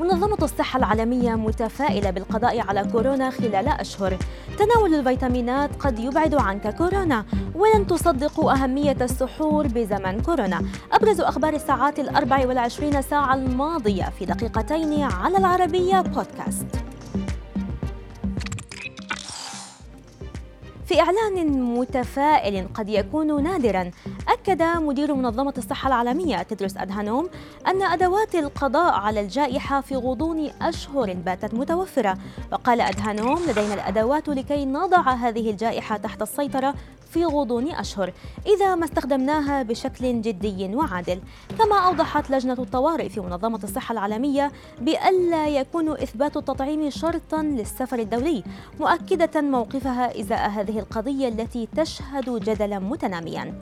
منظمة الصحة العالمية متفائلة بالقضاء على كورونا خلال أشهر. تناول الفيتامينات قد يبعد عنك كورونا ولن تصدقوا أهمية السحور بزمن كورونا. أبرز أخبار الساعات الأربع والعشرين ساعة الماضية في دقيقتين على العربية بودكاست. في إعلان متفائل قد يكون نادرا أكد مدير منظمة الصحة العالمية تدرس أدهانوم أن أدوات القضاء على الجائحة في غضون أشهر باتت متوفرة. وقال أدهانوم لدينا الأدوات لكي نضع هذه الجائحة تحت السيطرة في غضون أشهر إذا ما استخدمناها بشكل جدي وعادل. كما أوضحت لجنة الطوارئ في منظمة الصحة العالمية بألا يكون إثبات التطعيم شرطا للسفر الدولي مؤكدة موقفها إزاء هذه القضية التي تشهد جدلا متناميا.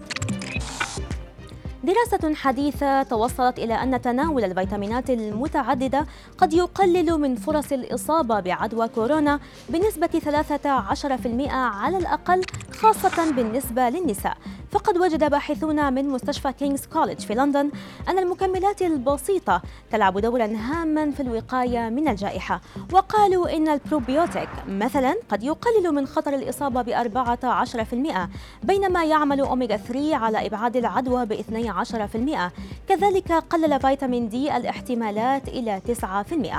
دراسة حديثة توصلت إلى أن تناول الفيتامينات المتعددة قد يقلل من فرص الإصابة بعدوى كورونا بنسبة 13% على الأقل خاصة بالنسبة للنساء. فقد وجد باحثون من مستشفى كينغز كوليدج في لندن أن المكملات البسيطة تلعب دورا هاما في الوقاية من الجائحة. وقالوا إن البروبيوتيك مثلا قد يقلل من خطر الإصابة ب 14% بينما يعمل أوميغا 3 على إبعاد العدوى ب 12% كذلك قلل فيتامين دي الاحتمالات إلى 9%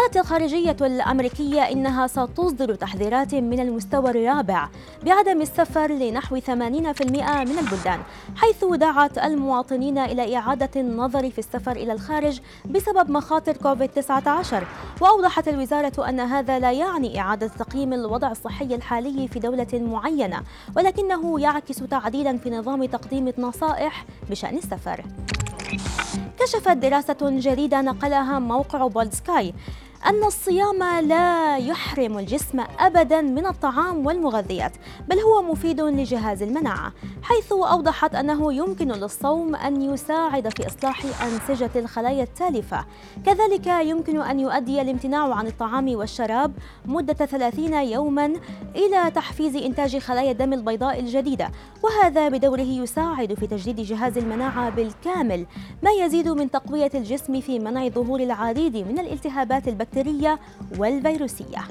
قالت الخارجية الأمريكية إنها ستصدر تحذيرات من المستوى الرابع بعدم السفر لنحو 80% من البلدان حيث دعت المواطنين إلى إعادة النظر في السفر إلى الخارج بسبب مخاطر كوفيد-19 وأوضحت الوزارة أن هذا لا يعني إعادة تقييم الوضع الصحي الحالي في دولة معينة ولكنه يعكس تعديلا في نظام تقديم النصائح بشأن السفر. كشفت دراسة جديدة نقلها موقع بولد سكاي أن الصيام لا يحرم الجسم أبدا من الطعام والمغذيات بل هو مفيد لجهاز المناعة حيث أوضحت أنه يمكن للصوم أن يساعد في إصلاح أنسجة الخلايا التالفة. كذلك يمكن أن يؤدي الامتناع عن الطعام والشراب مدة 30 يوما إلى تحفيز إنتاج خلايا الدم البيضاء الجديدة وهذا بدوره يساعد في تجديد جهاز المناعة بالكامل ما يزيد من تقوية الجسم في منع ظهور العديد من الالتهابات البكتيرية. البكتيرية والفيروسية.